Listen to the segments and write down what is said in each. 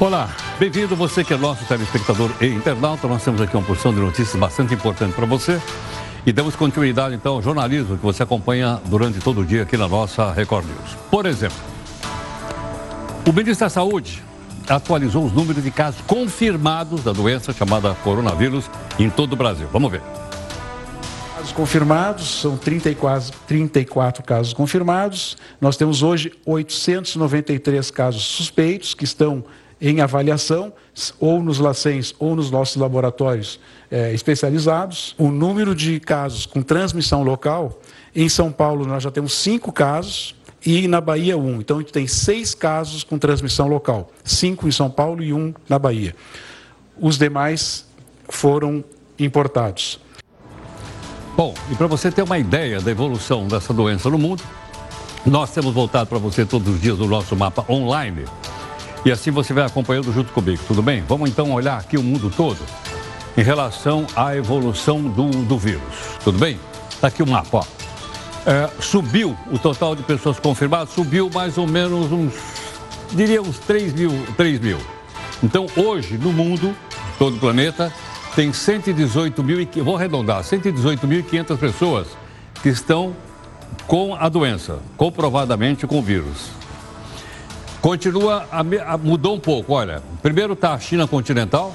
Olá, bem-vindo você que é nosso telespectador e internauta. Nós temos aqui uma porção de notícias bastante importante para você. E damos continuidade então ao jornalismo que você acompanha durante todo o dia aqui na nossa Record News. Por exemplo, o ministro da Saúde atualizou os números de casos confirmados da doença chamada coronavírus em todo o Brasil. Vamos ver. Casos confirmados, são 34, 34 casos confirmados. Nós temos hoje 893 casos suspeitos que estão em avaliação, ou nos LACENS ou nos nossos laboratórios é, especializados. O número de casos com transmissão local, em São Paulo nós já temos cinco casos e na Bahia um. Então a gente tem seis casos com transmissão local, cinco em São Paulo e um na Bahia. Os demais foram importados. Bom, e para você ter uma ideia da evolução dessa doença no mundo, nós temos voltado para você todos os dias o nosso mapa online e assim você vai acompanhando junto comigo, tudo bem? Vamos então olhar aqui o mundo todo em relação à evolução do, do vírus, tudo bem? Está aqui o mapa, ó. É, subiu o total de pessoas confirmadas, subiu mais ou menos uns, diria uns 3 mil, 3 mil. Então hoje no mundo, todo o planeta, tem 118 mil, vou arredondar, 118.500 pessoas que estão com a doença, comprovadamente com o vírus. Continua, a, a, mudou um pouco. Olha, primeiro está a China continental,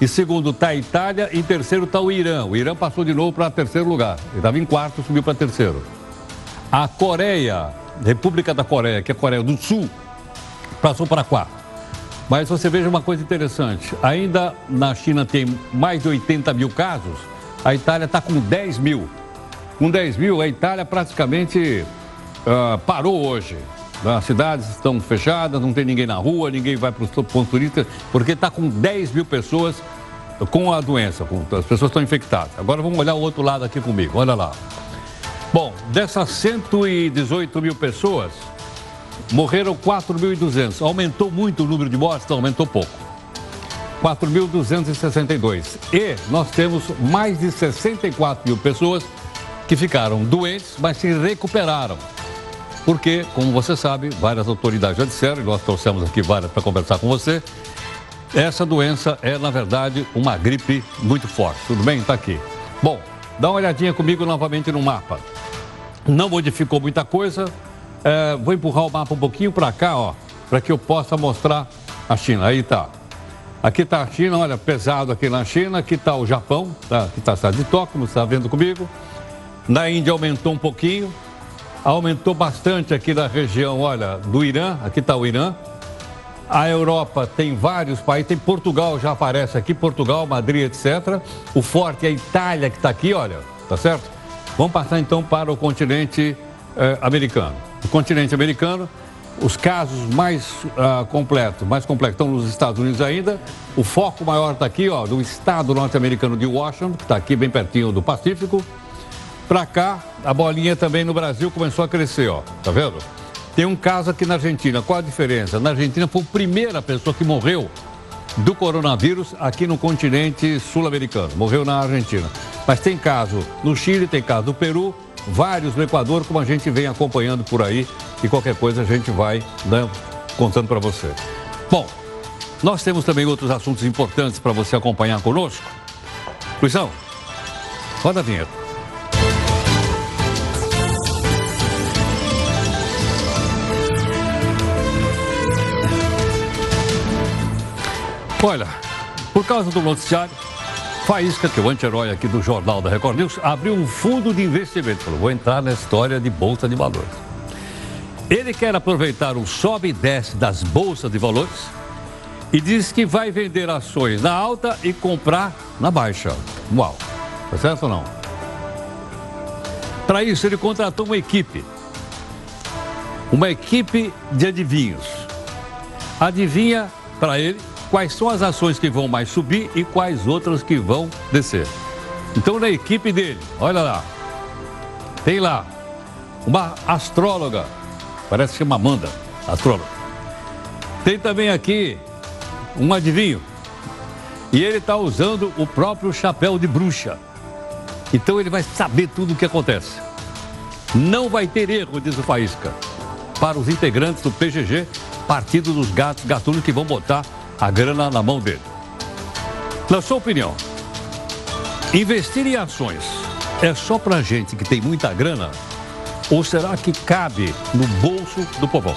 e segundo está a Itália, e terceiro está o Irã. O Irã passou de novo para terceiro lugar. Ele estava em quarto, subiu para terceiro. A Coreia, República da Coreia, que é a Coreia do Sul, passou para quarto. Mas você veja uma coisa interessante: ainda na China tem mais de 80 mil casos, a Itália está com 10 mil. Com 10 mil, a Itália praticamente uh, parou hoje. As cidades estão fechadas, não tem ninguém na rua, ninguém vai para os pontos turísticos, porque está com 10 mil pessoas com a doença, as pessoas estão infectadas. Agora vamos olhar o outro lado aqui comigo, olha lá. Bom, dessas 118 mil pessoas, morreram 4.200. Aumentou muito o número de mortes? Não, aumentou pouco. 4.262. E nós temos mais de 64 mil pessoas que ficaram doentes, mas se recuperaram. Porque, como você sabe, várias autoridades já disseram, e nós trouxemos aqui várias para conversar com você, essa doença é, na verdade, uma gripe muito forte. Tudo bem? Está aqui. Bom, dá uma olhadinha comigo novamente no mapa. Não modificou muita coisa. É, vou empurrar o mapa um pouquinho para cá, ó, para que eu possa mostrar a China. Aí tá. Aqui está a China, olha, pesado aqui na China. Aqui está o Japão, tá? aqui está a cidade de Tóquio, está vendo comigo. Na Índia aumentou um pouquinho aumentou bastante aqui na região, olha, do Irã, aqui está o Irã. A Europa tem vários países, tem Portugal, já aparece aqui, Portugal, Madrid, etc. O forte é a Itália, que está aqui, olha, tá certo? Vamos passar então para o continente eh, americano. O continente americano, os casos mais uh, completos, mais completos estão nos Estados Unidos ainda. O foco maior está aqui, ó, do estado norte-americano de Washington, que está aqui bem pertinho do Pacífico. Para cá, a bolinha também no Brasil começou a crescer, ó. Tá vendo? Tem um caso aqui na Argentina. Qual a diferença? Na Argentina foi a primeira pessoa que morreu do coronavírus aqui no continente sul-americano. Morreu na Argentina. Mas tem caso no Chile, tem caso no Peru, vários no Equador, como a gente vem acompanhando por aí. E qualquer coisa a gente vai né, contando para você. Bom, nós temos também outros assuntos importantes para você acompanhar conosco. Luizão, roda a vinheta. Olha, por causa do noticiário, Faísca, que é o anti-herói aqui do Jornal da Record News, abriu um fundo de investimento. Falou, vou entrar na história de Bolsa de Valores. Ele quer aproveitar o sobe e desce das bolsas de valores e diz que vai vender ações na alta e comprar na baixa. Uau, tá certo ou não? Para isso, ele contratou uma equipe. Uma equipe de adivinhos. Adivinha para ele quais são as ações que vão mais subir e quais outras que vão descer. Então, na equipe dele, olha lá, tem lá uma astróloga, parece que uma Amanda, astróloga. Tem também aqui um adivinho, e ele está usando o próprio chapéu de bruxa. Então ele vai saber tudo o que acontece. Não vai ter erro, diz o Faísca, para os integrantes do PGG, Partido dos Gatos Gatunos, que vão botar a grana na mão dele. Na sua opinião, investir em ações é só para gente que tem muita grana ou será que cabe no bolso do povão?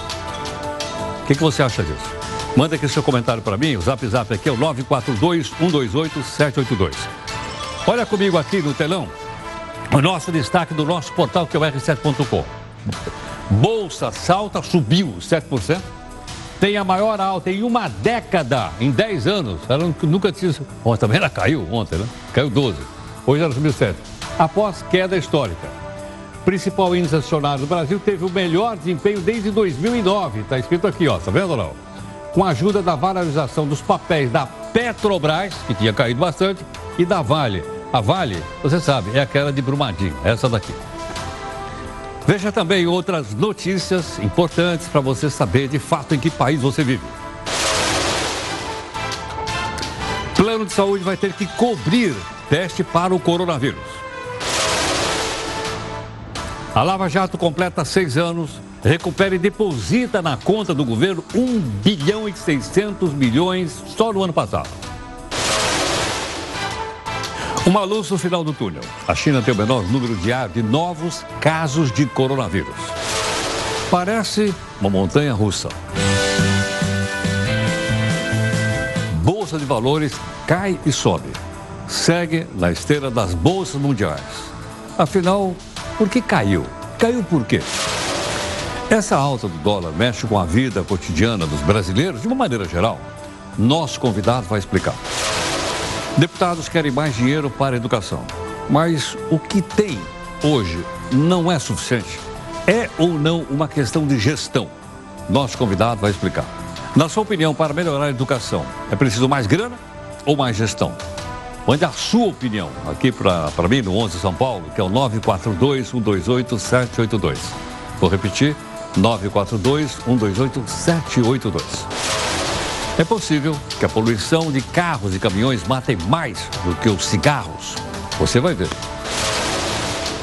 O que, que você acha disso? Manda aqui seu comentário para mim, o zap zap aqui é o 942-128-782. Olha comigo aqui no telão o nosso destaque do nosso portal que é o R7.com. Bolsa salta, subiu 7%. Tem a maior alta em uma década, em 10 anos. Ela nunca tinha. Ontem também ela caiu ontem, né? Caiu 12. Hoje ela subiu 7. Após queda histórica. Principal índice acionário do Brasil teve o melhor desempenho desde 2009. Está escrito aqui, ó. Tá vendo, não? Com a ajuda da valorização dos papéis da Petrobras, que tinha caído bastante, e da Vale. A Vale, você sabe, é aquela de Brumadinho, essa daqui. Veja também outras notícias importantes para você saber de fato em que país você vive. Plano de saúde vai ter que cobrir teste para o coronavírus. A Lava Jato completa seis anos, recupera e deposita na conta do governo 1 bilhão e 600 milhões só no ano passado. Uma luz no final do túnel. A China tem o menor número diário de novos casos de coronavírus. Parece uma montanha russa. Bolsa de valores cai e sobe. Segue na esteira das bolsas mundiais. Afinal, por que caiu? Caiu por quê? Essa alta do dólar mexe com a vida cotidiana dos brasileiros de uma maneira geral. Nosso convidado vai explicar. Deputados querem mais dinheiro para a educação. Mas o que tem hoje não é suficiente? É ou não uma questão de gestão? Nosso convidado vai explicar. Na sua opinião, para melhorar a educação, é preciso mais grana ou mais gestão? Mande a sua opinião aqui para mim no 11 São Paulo, que é o 942-128-782. Vou repetir, 942-128-782. É possível que a poluição de carros e caminhões matem mais do que os cigarros. Você vai ver.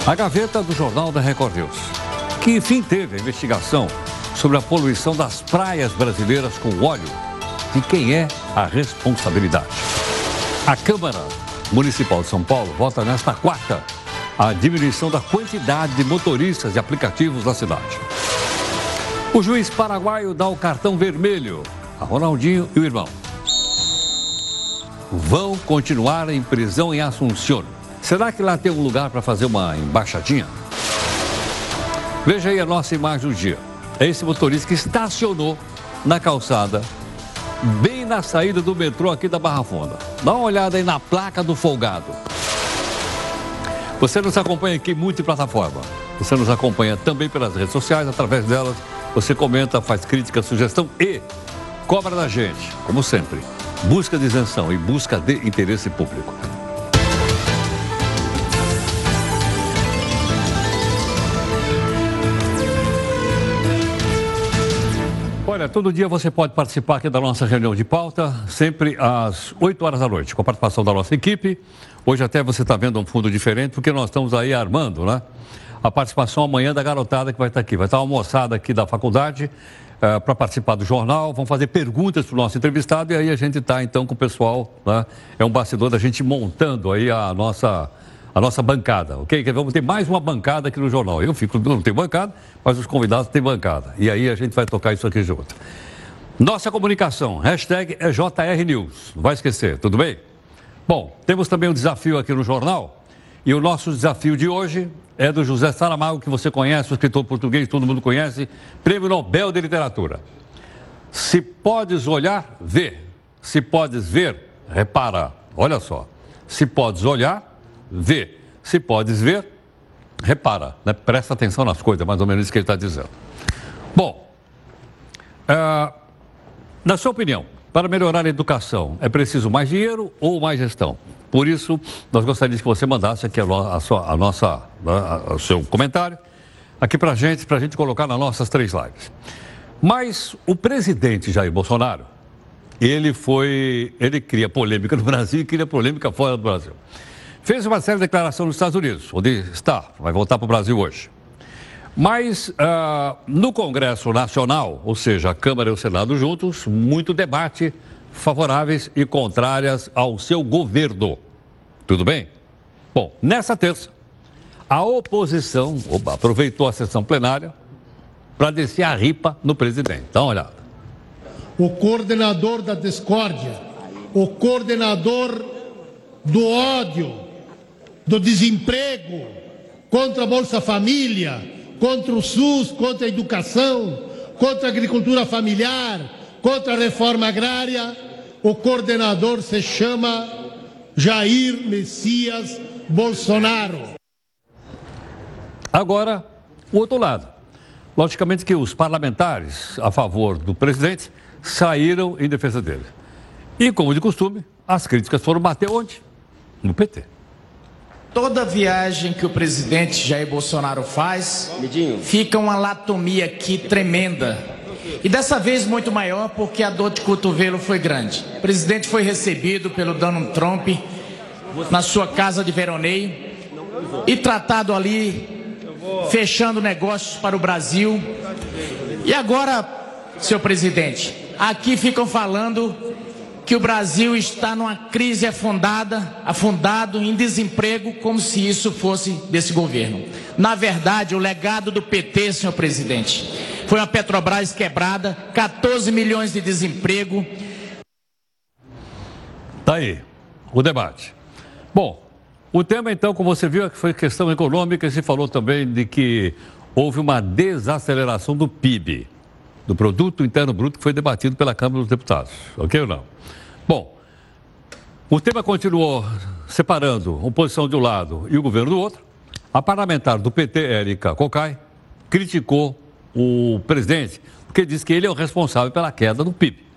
A gaveta do Jornal da Record News, que enfim teve a investigação sobre a poluição das praias brasileiras com óleo. De quem é a responsabilidade? A Câmara Municipal de São Paulo vota nesta quarta a diminuição da quantidade de motoristas de aplicativos na cidade. O juiz paraguaio dá o cartão vermelho Ronaldinho e o irmão. Vão continuar em prisão em Assunção. Será que lá tem um lugar para fazer uma embaixadinha? Veja aí a nossa imagem do dia. É esse motorista que estacionou na calçada, bem na saída do metrô aqui da Barra Funda. Dá uma olhada aí na placa do folgado. Você nos acompanha aqui muito em plataforma. Você nos acompanha também pelas redes sociais, através delas. Você comenta, faz crítica, sugestão e cobra da gente, como sempre, busca de isenção e busca de interesse público. Olha, todo dia você pode participar aqui da nossa reunião de pauta, sempre às 8 horas da noite, com a participação da nossa equipe. Hoje até você está vendo um fundo diferente, porque nós estamos aí armando, né? A participação amanhã da garotada que vai estar aqui. Vai estar uma moçada aqui da faculdade uh, para participar do jornal, vão fazer perguntas para o nosso entrevistado e aí a gente está então com o pessoal, né? é um bastidor da gente montando aí a nossa, a nossa bancada, ok? Vamos ter mais uma bancada aqui no jornal. Eu fico, não tenho bancada, mas os convidados têm bancada. E aí a gente vai tocar isso aqui junto. Nossa comunicação, hashtag é JR News, não vai esquecer, tudo bem? Bom, temos também um desafio aqui no jornal. E o nosso desafio de hoje é do José Saramago, que você conhece, o escritor português, todo mundo conhece, Prêmio Nobel de Literatura. Se podes olhar, vê. Se podes ver, repara. Olha só. Se podes olhar, vê. Se podes ver, repara. Né? Presta atenção nas coisas, mais ou menos isso que ele está dizendo. Bom, uh, na sua opinião, para melhorar a educação, é preciso mais dinheiro ou mais gestão? Por isso, nós gostaríamos que você mandasse aqui a, a, sua, a nossa, né, a, o seu comentário aqui para gente, para a gente colocar nas nossas três lives. Mas o presidente Jair Bolsonaro, ele foi, ele cria polêmica no Brasil e cria polêmica fora do Brasil. Fez uma série de declarações nos Estados Unidos, onde está, vai voltar para o Brasil hoje. Mas uh, no Congresso Nacional, ou seja, a Câmara e o Senado juntos, muito debate favoráveis e contrárias ao seu governo. Tudo bem? Bom, nessa terça, a oposição opa, aproveitou a sessão plenária para descer a ripa no presidente. Dá uma olhada. O coordenador da discórdia, o coordenador do ódio, do desemprego, contra a Bolsa Família, contra o SUS, contra a educação, contra a agricultura familiar, contra a reforma agrária. O coordenador se chama Jair Messias Bolsonaro. Agora, o outro lado. Logicamente que os parlamentares a favor do presidente saíram em defesa dele. E, como de costume, as críticas foram bater onde? No PT. Toda viagem que o presidente Jair Bolsonaro faz, fica uma latomia aqui tremenda. E dessa vez muito maior porque a dor de cotovelo foi grande. O presidente foi recebido pelo Donald Trump na sua casa de veraneio e tratado ali fechando negócios para o Brasil. E agora, seu presidente, aqui ficam falando que o Brasil está numa crise afundada, afundado em desemprego, como se isso fosse desse governo. Na verdade, o legado do PT, senhor presidente, foi uma Petrobras quebrada, 14 milhões de desemprego. Tá aí o debate. Bom, o tema, então, como você viu, é foi questão econômica e se falou também de que houve uma desaceleração do PIB, do Produto Interno Bruto, que foi debatido pela Câmara dos Deputados. Ok ou não? Bom, o tema continuou separando oposição de um lado e o governo do outro. A parlamentar do PT, Érica Cocai, criticou o presidente, porque disse que ele é o responsável pela queda do PIB.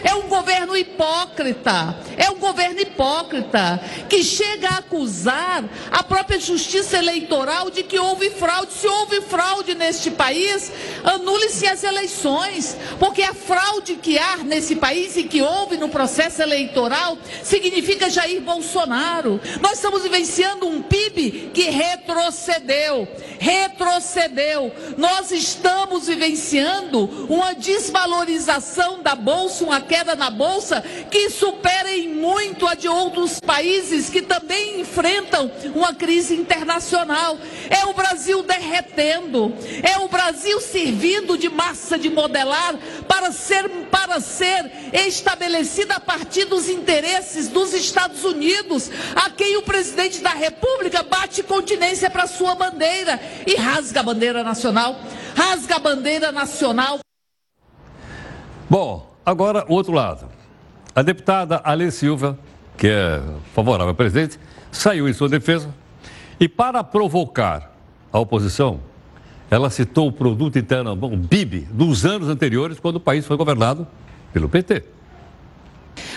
É um governo hipócrita, é um governo hipócrita que chega a acusar a própria justiça eleitoral de que houve fraude. Se houve fraude neste país, anule-se as eleições, porque a fraude que há nesse país e que houve no processo eleitoral significa Jair Bolsonaro. Nós estamos vivenciando um PIB que retrocedeu, retrocedeu. Nós estamos vivenciando uma desvalorização da bolsa, uma queda na bolsa que supera em muito a de outros países que também enfrentam uma crise internacional. É o Brasil derretendo, é o Brasil servindo de massa de modelar para ser para ser estabelecida a partir dos interesses dos Estados Unidos, a quem o presidente da República bate continência para sua bandeira e rasga a bandeira nacional, rasga a bandeira nacional. Bom, Agora, o outro lado. A deputada Ale Silva, que é favorável ao presidente, saiu em sua defesa e, para provocar a oposição, ela citou o produto interno, o PIB, dos anos anteriores, quando o país foi governado pelo PT.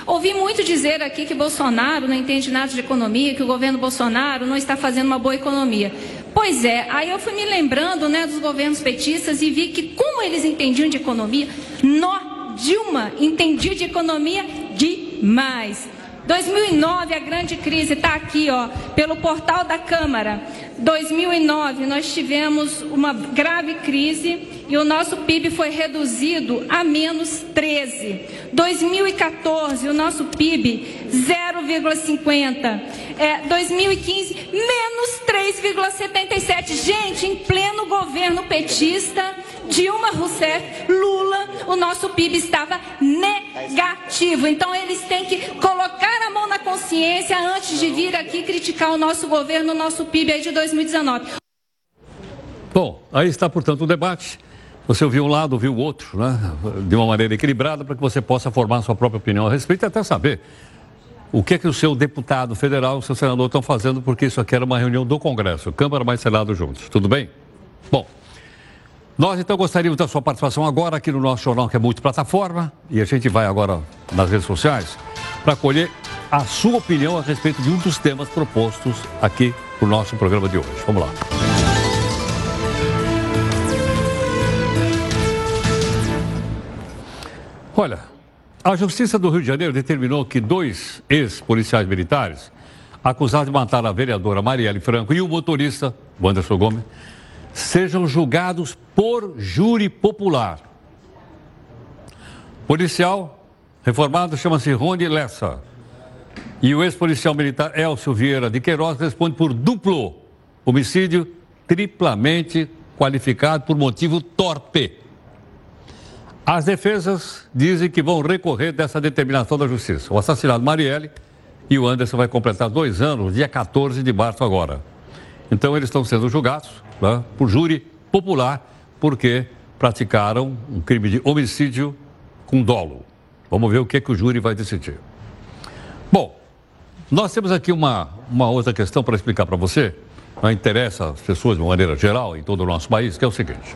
Ouvi muito dizer aqui que Bolsonaro não entende nada de economia, que o governo Bolsonaro não está fazendo uma boa economia. Pois é, aí eu fui me lembrando né, dos governos petistas e vi que, como eles entendiam de economia, nós Dilma entendia de economia demais. 2009, a grande crise está aqui, ó, pelo portal da Câmara. 2009, nós tivemos uma grave crise e o nosso PIB foi reduzido a menos 13. 2014, o nosso PIB 0,50. É, 2015, menos 3,77. Gente, em pleno governo petista, Dilma Rousseff, Lula, o nosso PIB estava negativo. Então eles têm que colocar a mão na consciência antes de vir aqui criticar o nosso governo, o nosso PIB aí de 2019. Bom, aí está, portanto, o debate. Você ouviu um lado, ouviu o outro, né? de uma maneira equilibrada, para que você possa formar sua própria opinião a respeito e até saber o que é que o seu deputado federal, o seu senador estão fazendo, porque isso aqui era uma reunião do Congresso, Câmara mais Senado juntos. Tudo bem? Bom, nós então gostaríamos da sua participação agora aqui no nosso jornal, que é multiplataforma, e a gente vai agora nas redes sociais para colher a sua opinião a respeito de um dos temas propostos aqui no nosso programa de hoje. Vamos lá. Olha, a Justiça do Rio de Janeiro determinou que dois ex-policiais militares, acusados de matar a vereadora Marielle Franco e o motorista, Wanderson Gomes, sejam julgados por júri popular. Policial reformado chama-se Rony Lessa. E o ex-policial militar Elcio Vieira de Queiroz responde por duplo homicídio triplamente qualificado por motivo torpe. As defesas dizem que vão recorrer dessa determinação da justiça. O assassinato de Marielle e o Anderson vai completar dois anos, dia 14 de março agora. Então eles estão sendo julgados né, por júri popular porque praticaram um crime de homicídio com dolo. Vamos ver o que, que o júri vai decidir. Bom, nós temos aqui uma, uma outra questão para explicar para você, não interessa as pessoas de uma maneira geral em todo o nosso país, que é o seguinte.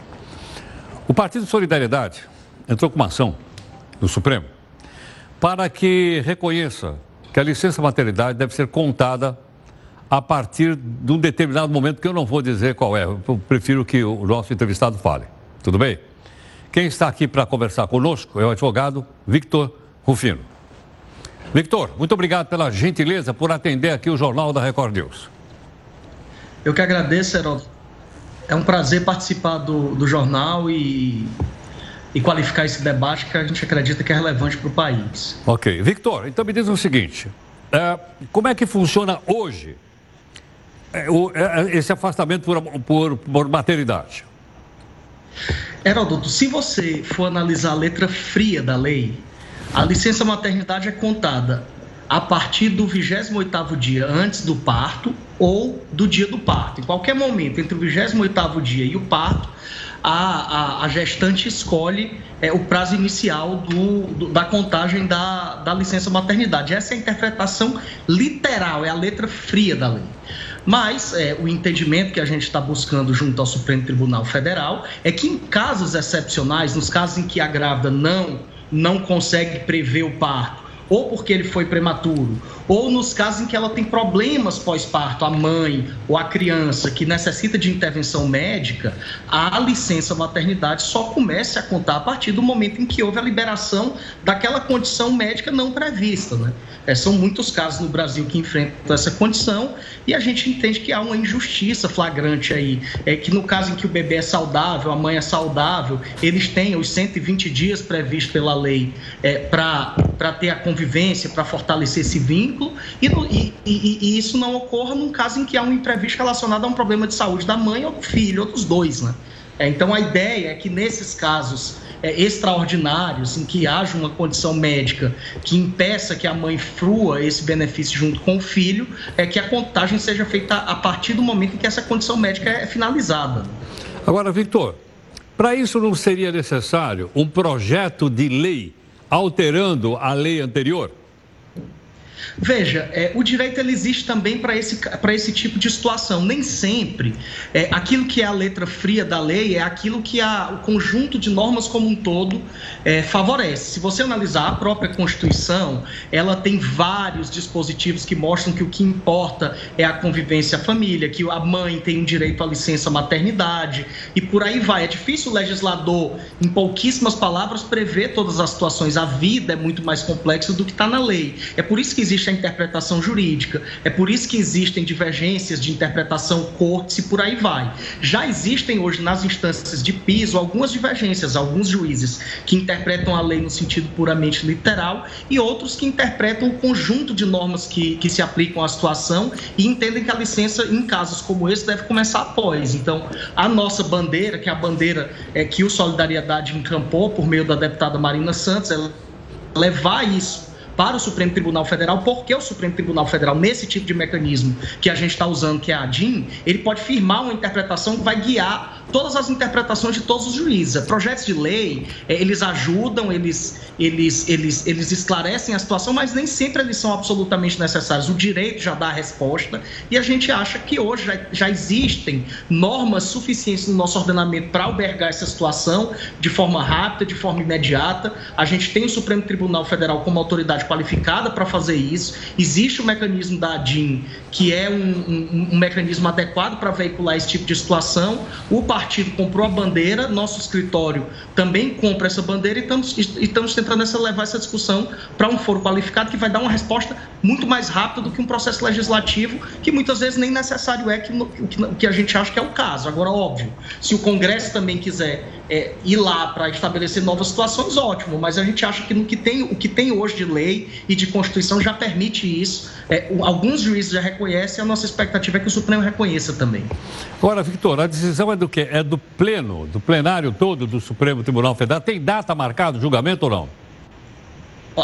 O Partido Solidariedade entrou com uma ação no Supremo para que reconheça que a licença maternidade deve ser contada a partir de um determinado momento que eu não vou dizer qual é. Eu prefiro que o nosso entrevistado fale. Tudo bem? Quem está aqui para conversar conosco é o advogado Victor Rufino. Victor, muito obrigado pela gentileza por atender aqui o Jornal da Record News. Eu que agradeço, Heródoto. É um prazer participar do, do jornal e e qualificar esse debate que a gente acredita que é relevante para o país. Ok. Victor, então me diz o seguinte: é, como é que funciona hoje é, o, é, esse afastamento por, por, por maternidade? Heródoto, se você for analisar a letra fria da lei, a licença maternidade é contada a partir do 28º dia antes do parto ou do dia do parto. Em qualquer momento entre o 28º dia e o parto, a, a, a gestante escolhe é, o prazo inicial do, do, da contagem da, da licença maternidade. Essa é a interpretação literal, é a letra fria da lei. Mas é, o entendimento que a gente está buscando junto ao Supremo Tribunal Federal é que em casos excepcionais, nos casos em que a grávida não, não consegue prever o parto, ou porque ele foi prematuro, ou nos casos em que ela tem problemas pós-parto, a mãe ou a criança que necessita de intervenção médica, a licença maternidade só começa a contar a partir do momento em que houve a liberação daquela condição médica não prevista. Né? É, são muitos casos no Brasil que enfrentam essa condição e a gente entende que há uma injustiça flagrante aí. É que no caso em que o bebê é saudável, a mãe é saudável, eles têm os 120 dias previstos pela lei é, para ter a convivência, para fortalecer esse vínculo, e, e, e, e, isso não ocorra num caso em que há um imprevisto relacionado a um problema de saúde da mãe ou do filho, ou dos dois. Né? É, então a ideia é que nesses casos é, extraordinários, em que haja uma condição médica que impeça que a mãe frua esse benefício junto com o filho, é que a contagem seja feita a partir do momento em que essa condição médica é finalizada. Agora, Victor, para isso não seria necessário um projeto de lei alterando a lei anterior? Veja, é, o direito ele existe também para esse, esse tipo de situação. Nem sempre é, aquilo que é a letra fria da lei é aquilo que a, o conjunto de normas como um todo é, favorece. Se você analisar a própria Constituição, ela tem vários dispositivos que mostram que o que importa é a convivência à família, que a mãe tem um direito à licença maternidade e por aí vai. É difícil o legislador, em pouquíssimas palavras, prever todas as situações. A vida é muito mais complexa do que está na lei. É por isso que existe a interpretação jurídica. É por isso que existem divergências de interpretação cortes e por aí vai. Já existem hoje nas instâncias de piso algumas divergências, alguns juízes que interpretam a lei no sentido puramente literal e outros que interpretam o conjunto de normas que, que se aplicam à situação e entendem que a licença, em casos como esse, deve começar após. Então, a nossa bandeira, que é a bandeira é, que o Solidariedade encampou por meio da deputada Marina Santos, é levar isso para o Supremo Tribunal Federal, porque o Supremo Tribunal Federal, nesse tipo de mecanismo que a gente está usando, que é a DIN, ele pode firmar uma interpretação que vai guiar todas as interpretações de todos os juízes. Projetos de lei, é, eles ajudam, eles, eles, eles, eles esclarecem a situação, mas nem sempre eles são absolutamente necessários. O direito já dá a resposta e a gente acha que hoje já, já existem normas suficientes no nosso ordenamento para albergar essa situação de forma rápida, de forma imediata. A gente tem o Supremo Tribunal Federal como autoridade qualificada para fazer isso. Existe o mecanismo da ADIM, que é um, um, um mecanismo adequado para veicular esse tipo de situação. O partido comprou a bandeira, nosso escritório também compra essa bandeira e estamos, e estamos tentando essa, levar essa discussão para um foro qualificado que vai dar uma resposta muito mais rápida do que um processo legislativo, que muitas vezes nem necessário é que, que, que a gente acha que é o caso. Agora, óbvio, se o Congresso também quiser é, ir lá para estabelecer novas situações, ótimo, mas a gente acha que no que tem, o que tem hoje de lei e de Constituição já permite isso. É, alguns juízes já reconhecem, a nossa expectativa é que o Supremo reconheça também. Agora, Victor, a decisão é do quê? É do pleno, do plenário todo do Supremo Tribunal Federal? Tem data marcada, julgamento ou não?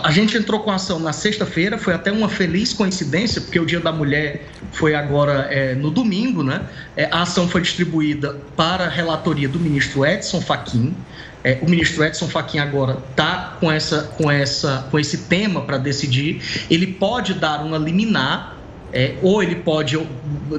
A gente entrou com a ação na sexta-feira, foi até uma feliz coincidência, porque o Dia da Mulher foi agora é, no domingo, né? É, a ação foi distribuída para a relatoria do ministro Edson Fachin. É, o ministro Edson Fachin agora está com, essa, com, essa, com esse tema para decidir. Ele pode dar uma liminar é, ou ele pode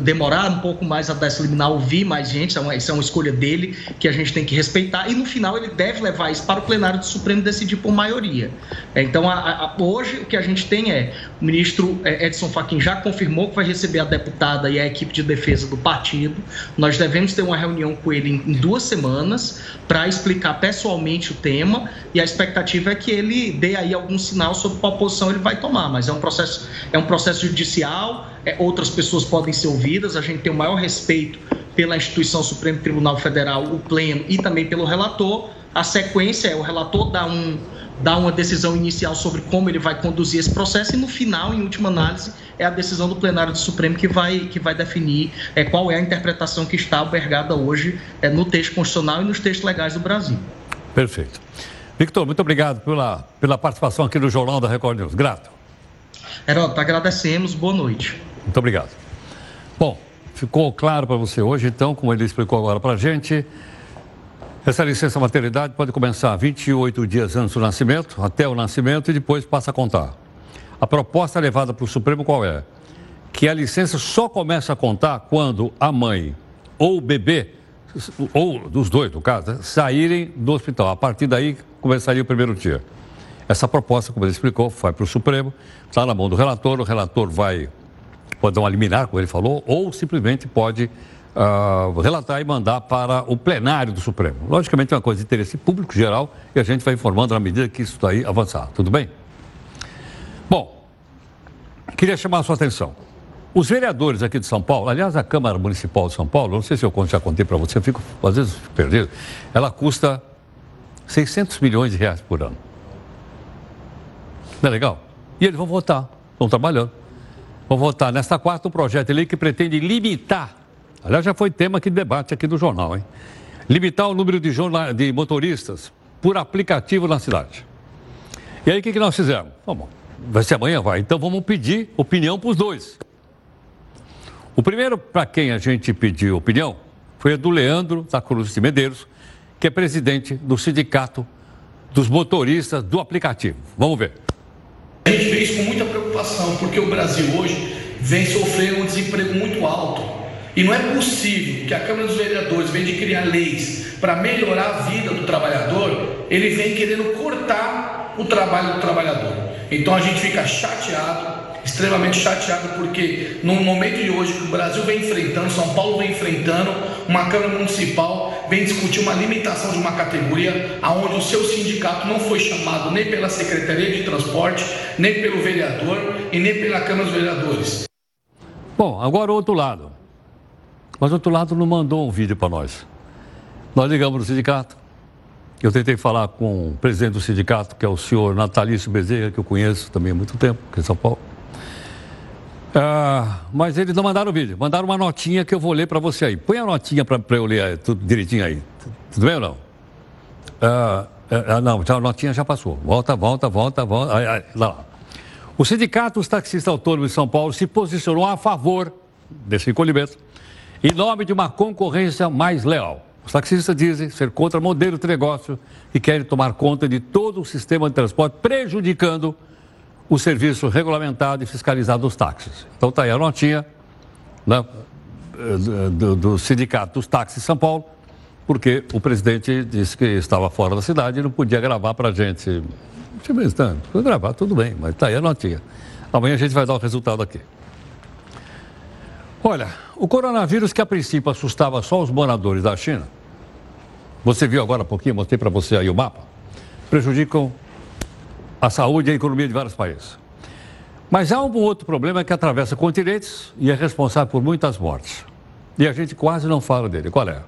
demorar um pouco mais a dar essa liminar, ouvir mais gente, isso é, uma, isso é uma escolha dele que a gente tem que respeitar, e no final ele deve levar isso para o plenário do Supremo decidir por maioria. É, então, a, a, hoje o que a gente tem é o ministro é, Edson Fachin já confirmou que vai receber a deputada e a equipe de defesa do partido. Nós devemos ter uma reunião com ele em, em duas semanas para explicar pessoalmente o tema e a expectativa é que ele dê aí algum sinal sobre qual posição ele vai tomar, mas é um processo, é um processo judicial, é, outras pessoas podem ser ouvidas, a gente tem o maior respeito pela instituição Supremo Tribunal Federal, o Pleno e também pelo relator. A sequência é o relator dar um dar uma decisão inicial sobre como ele vai conduzir esse processo e no final, em última análise, é a decisão do plenário do Supremo que vai, que vai definir é, qual é a interpretação que está albergada hoje é, no texto constitucional e nos textos legais do Brasil. Perfeito. Victor, muito obrigado pela, pela participação aqui no Jornal da Record News. Grato. Heródoto, agradecemos. Boa noite. Muito obrigado. Bom, ficou claro para você hoje, então, como ele explicou agora para a gente, essa licença maternidade pode começar 28 dias antes do nascimento, até o nascimento, e depois passa a contar. A proposta levada para o Supremo qual é? Que a licença só começa a contar quando a mãe ou o bebê, ou dos dois, no caso, saírem do hospital. A partir daí começaria o primeiro dia. Essa proposta, como ele explicou, vai para o Supremo, está na mão do relator, o relator vai, pode uma liminar, como ele falou, ou simplesmente pode uh, relatar e mandar para o plenário do Supremo. Logicamente é uma coisa de interesse público geral e a gente vai informando na medida que isso daí avançar. Tudo bem? Bom, queria chamar a sua atenção. Os vereadores aqui de São Paulo, aliás, a Câmara Municipal de São Paulo, não sei se eu já contei para você, eu fico, às vezes perdido, ela custa 600 milhões de reais por ano. Não é legal? E eles vão votar, estão trabalhando. Vão votar nesta quarta um projeto de lei que pretende limitar, aliás, já foi tema aqui de debate aqui do jornal, hein? Limitar o número de, jornal, de motoristas por aplicativo na cidade. E aí o que, que nós fizemos? Vamos, vai ser amanhã, vai. Então vamos pedir opinião para os dois. O primeiro para quem a gente pediu opinião foi a do Leandro da Cruz de Medeiros, que é presidente do Sindicato dos Motoristas do Aplicativo. Vamos ver. A gente vê isso com muita preocupação, porque o Brasil hoje vem sofrendo um desemprego muito alto. E não é possível que a Câmara dos Vereadores, vem de criar leis para melhorar a vida do trabalhador, ele vem querendo cortar o trabalho do trabalhador. Então a gente fica chateado extremamente chateado porque no momento de hoje que o Brasil vem enfrentando, São Paulo vem enfrentando, uma Câmara Municipal vem discutir uma limitação de uma categoria aonde o seu sindicato não foi chamado nem pela Secretaria de Transporte, nem pelo vereador e nem pela Câmara dos Vereadores. Bom, agora o outro lado. Mas o outro lado não mandou um vídeo para nós. Nós ligamos no sindicato. Eu tentei falar com o presidente do sindicato, que é o senhor Natalício Bezerra, que eu conheço também há muito tempo, aqui em São Paulo. Ah, mas eles não mandaram o vídeo, mandaram uma notinha que eu vou ler para você aí. Põe a notinha para eu ler aí, tudo direitinho aí. Tudo bem ou não? Ah, ah, não, já, a notinha já passou. Volta, volta, volta, volta. Lá. O Sindicato dos Taxistas Autônomos de São Paulo se posicionou a favor desse encolhimento em nome de uma concorrência mais leal. Os taxistas dizem ser contra modelo de negócio e querem tomar conta de todo o sistema de transporte, prejudicando o serviço regulamentado e fiscalizado dos táxis. Então está aí a notinha né, do, do, Sindicato dos Táxis São Paulo, porque o presidente disse que estava fora da cidade e não podia gravar para a gente. Instante, foi gravar, tudo bem, mas está aí a notinha. Amanhã a gente vai dar o resultado aqui. Olha, o coronavírus que a princípio assustava só os moradores da China, você viu agora há pouquinho, mostrei para você aí o mapa, prejudicam a saúde e a economia de vários países. Mas há um outro problema que atravessa continentes e é responsável por muitas mortes. E a gente quase não fala dele. Qual é?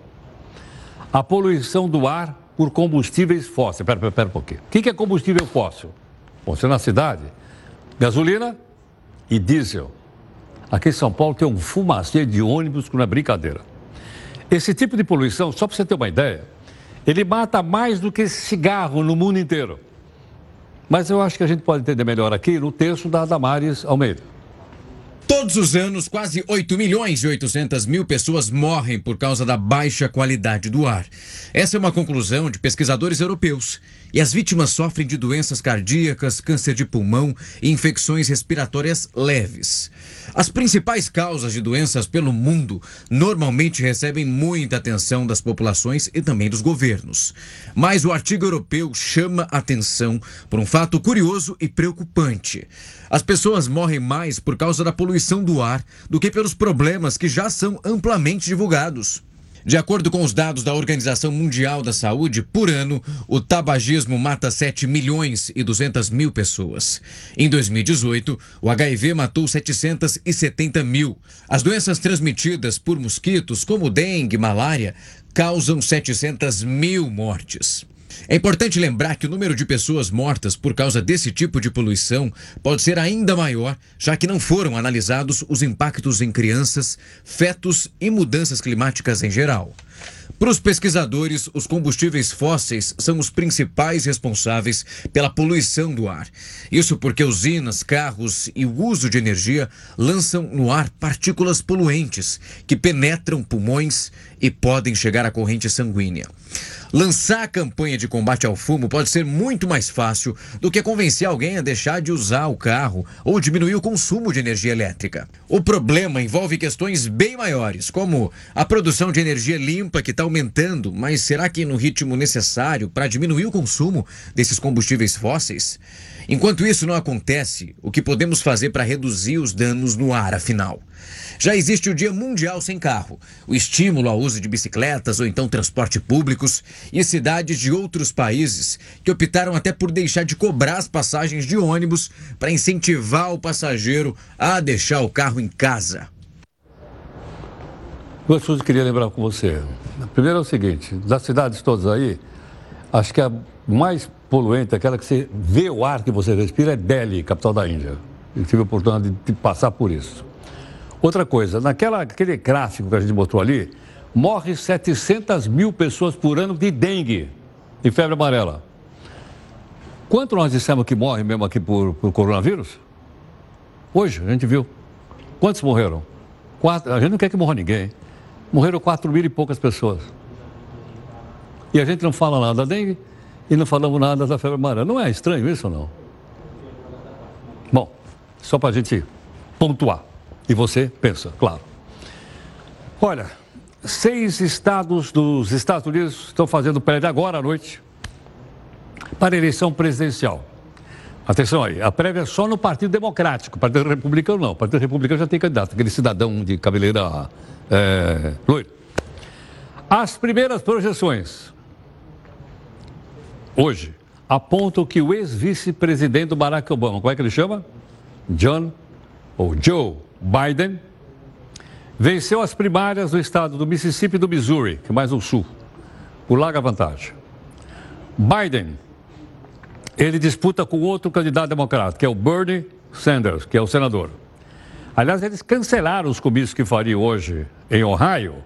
A poluição do ar por combustíveis fósseis. Pera, pera, pera um pouquinho. O que é combustível fóssil? Você na cidade, gasolina e diesel. Aqui em São Paulo tem um fumacê de ônibus que não é brincadeira. Esse tipo de poluição, só para você ter uma ideia, ele mata mais do que cigarro no mundo inteiro. Mas eu acho que a gente pode entender melhor aqui no texto da Damares Almeida. Todos os anos, quase 8 milhões e 800 mil pessoas morrem por causa da baixa qualidade do ar. Essa é uma conclusão de pesquisadores europeus. E as vítimas sofrem de doenças cardíacas, câncer de pulmão e infecções respiratórias leves. As principais causas de doenças pelo mundo normalmente recebem muita atenção das populações e também dos governos. Mas o artigo europeu chama atenção por um fato curioso e preocupante. As pessoas morrem mais por causa da poluição do ar do que pelos problemas que já são amplamente divulgados. De acordo com os dados da Organização Mundial da Saúde, por ano, o tabagismo mata 7 milhões e 200 mil pessoas. Em 2018, o HIV matou 770 mil. As doenças transmitidas por mosquitos, como dengue e malária, causam 700 mil mortes. É importante lembrar que o número de pessoas mortas por causa desse tipo de poluição pode ser ainda maior, já que não foram analisados os impactos em crianças, fetos e mudanças climáticas em geral. Para os pesquisadores, os combustíveis fósseis são os principais responsáveis pela poluição do ar. Isso porque usinas, carros e o uso de energia lançam no ar partículas poluentes que penetram pulmões e podem chegar à corrente sanguínea. Lançar a campanha de combate ao fumo pode ser muito mais fácil do que convencer alguém a deixar de usar o carro ou diminuir o consumo de energia elétrica. O problema envolve questões bem maiores, como a produção de energia limpa que está aumentando, mas será que no ritmo necessário para diminuir o consumo desses combustíveis fósseis? Enquanto isso não acontece, o que podemos fazer para reduzir os danos no ar, afinal? Já existe o Dia Mundial Sem Carro, o estímulo ao uso de bicicletas ou então transporte públicos e cidades de outros países que optaram até por deixar de cobrar as passagens de ônibus para incentivar o passageiro a deixar o carro em casa. Duas coisas que eu queria lembrar com você. Primeiro é o seguinte, das cidades todas aí, acho que a mais poluente, aquela que você vê o ar que você respira, é Delhi, capital da Índia. Eu tive a oportunidade de passar por isso. Outra coisa, naquela, aquele gráfico que a gente mostrou ali, morre 700 mil pessoas por ano de dengue e febre amarela. Quanto nós dissemos que morre mesmo aqui por, por coronavírus? Hoje, a gente viu. Quantos morreram? Quatro, a gente não quer que morra ninguém. Morreram 4 mil e poucas pessoas. E a gente não fala nada da dengue e não falamos nada da febre amarela. Não é estranho isso ou não? Bom, só para a gente pontuar. E você pensa, claro. Olha, seis estados dos Estados Unidos estão fazendo prévia agora à noite para a eleição presidencial. Atenção aí, a prévia é só no Partido Democrático, Partido Republicano não. Partido Republicano já tem candidato, aquele cidadão de cabeleira é, loiro. As primeiras projeções, hoje, apontam que o ex-vice-presidente do Barack Obama, como é que ele chama? John, ou Joe Biden, venceu as primárias do estado do Mississippi e do Missouri, que é mais no sul, por larga vantagem. Biden, ele disputa com outro candidato democrata, que é o Bernie Sanders, que é o senador. Aliás, eles cancelaram os comícios que fariam hoje em Ohio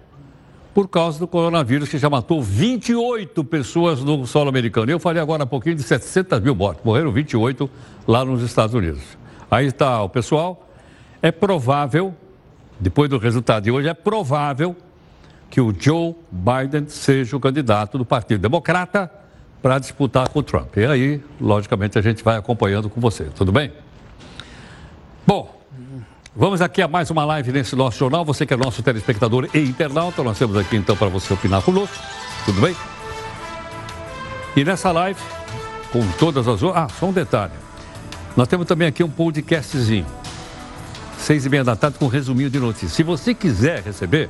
por causa do coronavírus, que já matou 28 pessoas no solo americano. Eu falei agora há pouquinho de 700 mil mortes. Morreram 28 lá nos Estados Unidos. Aí está o pessoal. É provável, depois do resultado de hoje, é provável que o Joe Biden seja o candidato do Partido Democrata para disputar com o Trump. E aí, logicamente, a gente vai acompanhando com você. Tudo bem? Bom, Vamos aqui a mais uma live nesse nosso jornal. Você que é nosso telespectador e internauta, nós temos aqui então para você opinar conosco. Tudo bem? E nessa live, com todas as. Ah, só um detalhe. Nós temos também aqui um podcastzinho. Seis e meia da tarde com um resuminho de notícias. Se você quiser receber,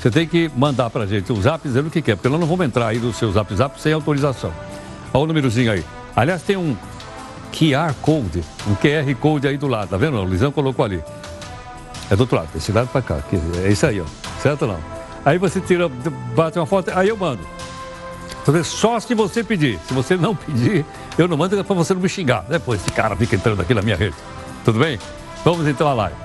você tem que mandar para a gente o zap dizendo o que quer, porque nós não vamos entrar aí no seu zap zap sem autorização. Olha o númerozinho aí. Aliás, tem um QR Code, um QR Code aí do lado, tá vendo? O Luizão colocou ali. É do outro lado, esse lado para cá. É isso aí, ó. Certo ou não? Aí você tira, bate uma foto, aí eu mando. Só se você pedir. Se você não pedir, eu não mando é para você não me xingar. Depois esse cara fica entrando aqui na minha rede. Tudo bem? Vamos então à live.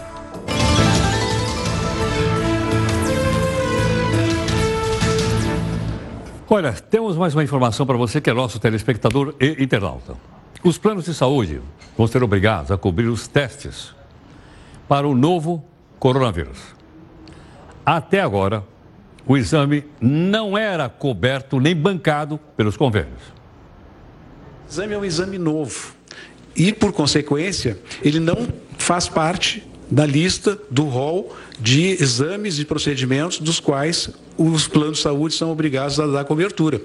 Olha, temos mais uma informação para você que é nosso telespectador e internauta. Os planos de saúde vão ser obrigados a cobrir os testes para o novo coronavírus. Até agora, o exame não era coberto nem bancado pelos convênios. O exame é um exame novo e, por consequência, ele não faz parte da lista do rol de exames e procedimentos dos quais os planos de saúde são obrigados a dar cobertura.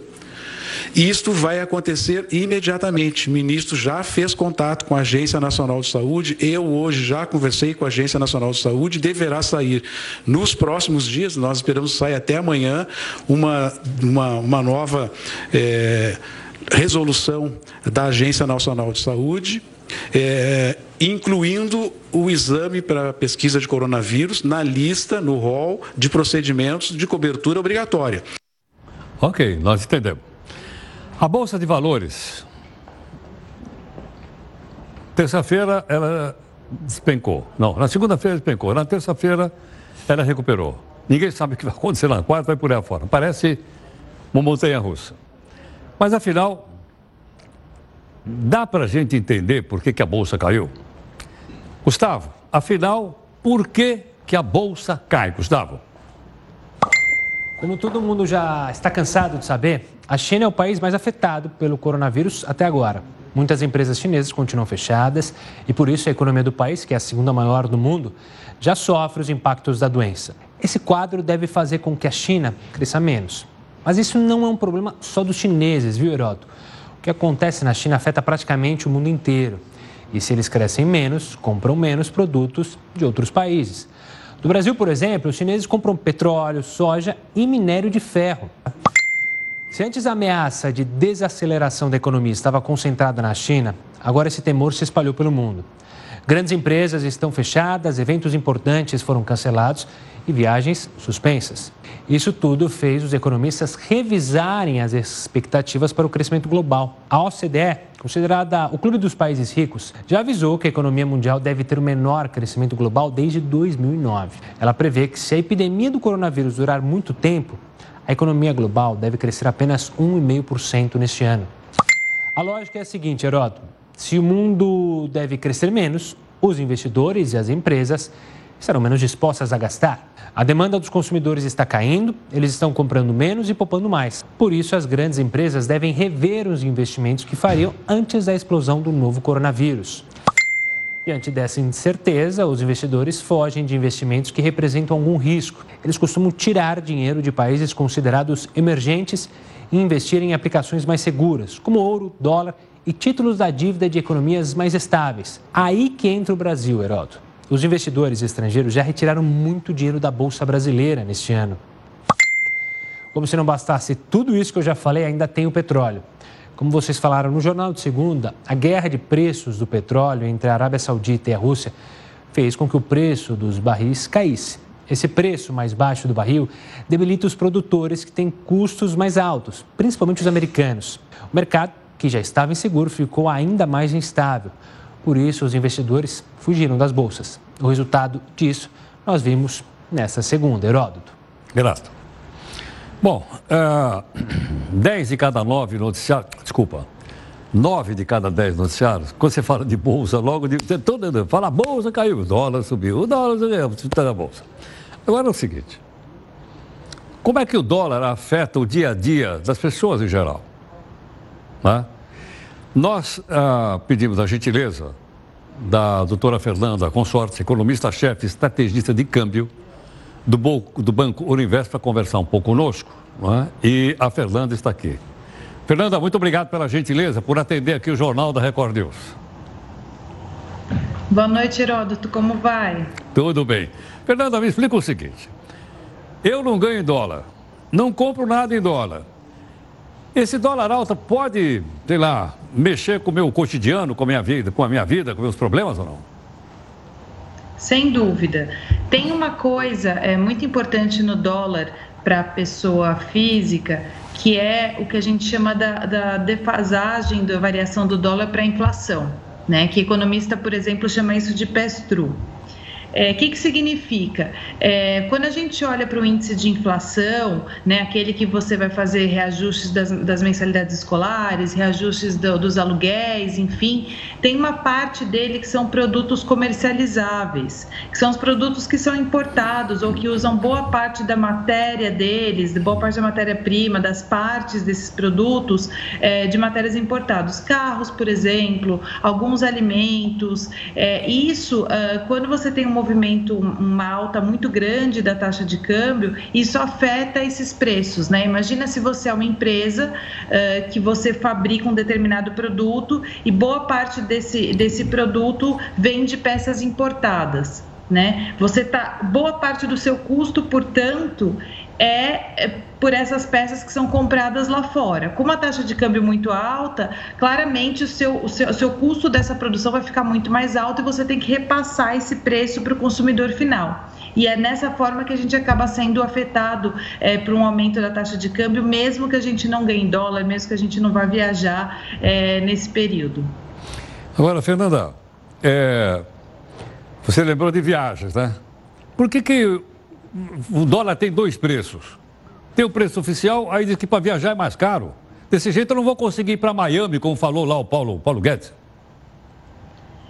Isto vai acontecer imediatamente. O ministro já fez contato com a Agência Nacional de Saúde. Eu hoje já conversei com a Agência Nacional de Saúde. Deverá sair nos próximos dias. Nós esperamos saia até amanhã uma, uma, uma nova é, resolução da Agência Nacional de Saúde. É, incluindo o exame para pesquisa de coronavírus na lista, no rol de procedimentos de cobertura obrigatória. Ok, nós entendemos. A Bolsa de Valores. Terça-feira ela despencou. Não, na segunda-feira despencou. Na terça-feira ela recuperou. Ninguém sabe o que vai acontecer na quarta, vai por aí afora. Parece uma montanha russa. Mas afinal, dá para a gente entender por que, que a Bolsa caiu? Gustavo, afinal, por que, que a Bolsa cai, Gustavo? Como todo mundo já está cansado de saber, a China é o país mais afetado pelo coronavírus até agora. Muitas empresas chinesas continuam fechadas e por isso a economia do país, que é a segunda maior do mundo, já sofre os impactos da doença. Esse quadro deve fazer com que a China cresça menos. Mas isso não é um problema só dos chineses, viu, Heroto? O que acontece na China afeta praticamente o mundo inteiro. E se eles crescem menos, compram menos produtos de outros países. No Brasil, por exemplo, os chineses compram petróleo, soja e minério de ferro. Se antes a ameaça de desaceleração da economia estava concentrada na China, agora esse temor se espalhou pelo mundo. Grandes empresas estão fechadas, eventos importantes foram cancelados e viagens suspensas. Isso tudo fez os economistas revisarem as expectativas para o crescimento global. A OCDE, considerada o clube dos países ricos, já avisou que a economia mundial deve ter o menor crescimento global desde 2009. Ela prevê que se a epidemia do coronavírus durar muito tempo, a economia global deve crescer apenas 1,5% neste ano. A lógica é a seguinte, Heródoto: se o mundo deve crescer menos, os investidores e as empresas estarão menos dispostas a gastar. A demanda dos consumidores está caindo, eles estão comprando menos e poupando mais. Por isso, as grandes empresas devem rever os investimentos que fariam antes da explosão do novo coronavírus. Diante dessa incerteza, os investidores fogem de investimentos que representam algum risco. Eles costumam tirar dinheiro de países considerados emergentes e investir em aplicações mais seguras, como ouro, dólar e títulos da dívida de economias mais estáveis. Aí que entra o Brasil, Heródoto. Os investidores estrangeiros já retiraram muito dinheiro da Bolsa Brasileira neste ano. Como se não bastasse tudo isso que eu já falei, ainda tem o petróleo. Como vocês falaram no jornal de segunda, a guerra de preços do petróleo entre a Arábia Saudita e a Rússia fez com que o preço dos barris caísse. Esse preço mais baixo do barril debilita os produtores que têm custos mais altos, principalmente os americanos. O mercado, que já estava inseguro, ficou ainda mais instável. Por isso, os investidores fugiram das bolsas. O resultado disso nós vimos nessa segunda, Heródoto. Grato. Bom, uh, é, 10 de cada 9 noticiários, desculpa, 9 de cada 10 noticiários, quando você fala de bolsa, logo de. Todo, fala, a bolsa caiu, o dólar subiu, o dólar subiu, está na bolsa. Agora é o seguinte: como é que o dólar afeta o dia a dia das pessoas em geral? Né? Nós ah, pedimos a gentileza da doutora Fernanda Consorte, economista-chefe, estrategista de câmbio do, do Banco Universo, para conversar um pouco conosco. É? E a Fernanda está aqui. Fernanda, muito obrigado pela gentileza por atender aqui o Jornal da Record News. Boa noite, Heródoto. Como vai? Tudo bem. Fernanda, me explica o seguinte. Eu não ganho em dólar, não compro nada em dólar. Esse dólar alto pode, sei lá, mexer com o meu cotidiano, com a minha vida, com a minha vida, com meus problemas ou não? Sem dúvida. Tem uma coisa é, muito importante no dólar para a pessoa física que é o que a gente chama da, da defasagem da variação do dólar para a inflação, né? Que economista, por exemplo, chama isso de pass-through. O é, que, que significa? É, quando a gente olha para o índice de inflação, né, aquele que você vai fazer reajustes das, das mensalidades escolares, reajustes do, dos aluguéis, enfim, tem uma parte dele que são produtos comercializáveis, que são os produtos que são importados ou que usam boa parte da matéria deles, boa parte da matéria-prima, das partes desses produtos é, de matérias importadas. Carros, por exemplo, alguns alimentos. É, isso, uh, quando você tem um movimento, uma alta muito grande da taxa de câmbio, isso afeta esses preços, né? Imagina se você é uma empresa uh, que você fabrica um determinado produto e boa parte desse, desse produto vem de peças importadas. Né? Você tá boa parte do seu custo, portanto, é, é por essas peças que são compradas lá fora. Com uma taxa de câmbio muito alta, claramente o seu, o seu, o seu custo dessa produção vai ficar muito mais alto e você tem que repassar esse preço para o consumidor final. E é nessa forma que a gente acaba sendo afetado é, por um aumento da taxa de câmbio, mesmo que a gente não ganhe dólar, mesmo que a gente não vá viajar é, nesse período. Agora, Fernanda, é, você lembrou de viagens, né? Por que, que o dólar tem dois preços. Tem o preço oficial, aí diz que para viajar é mais caro. Desse jeito eu não vou conseguir ir para Miami, como falou lá o Paulo, Paulo Guedes.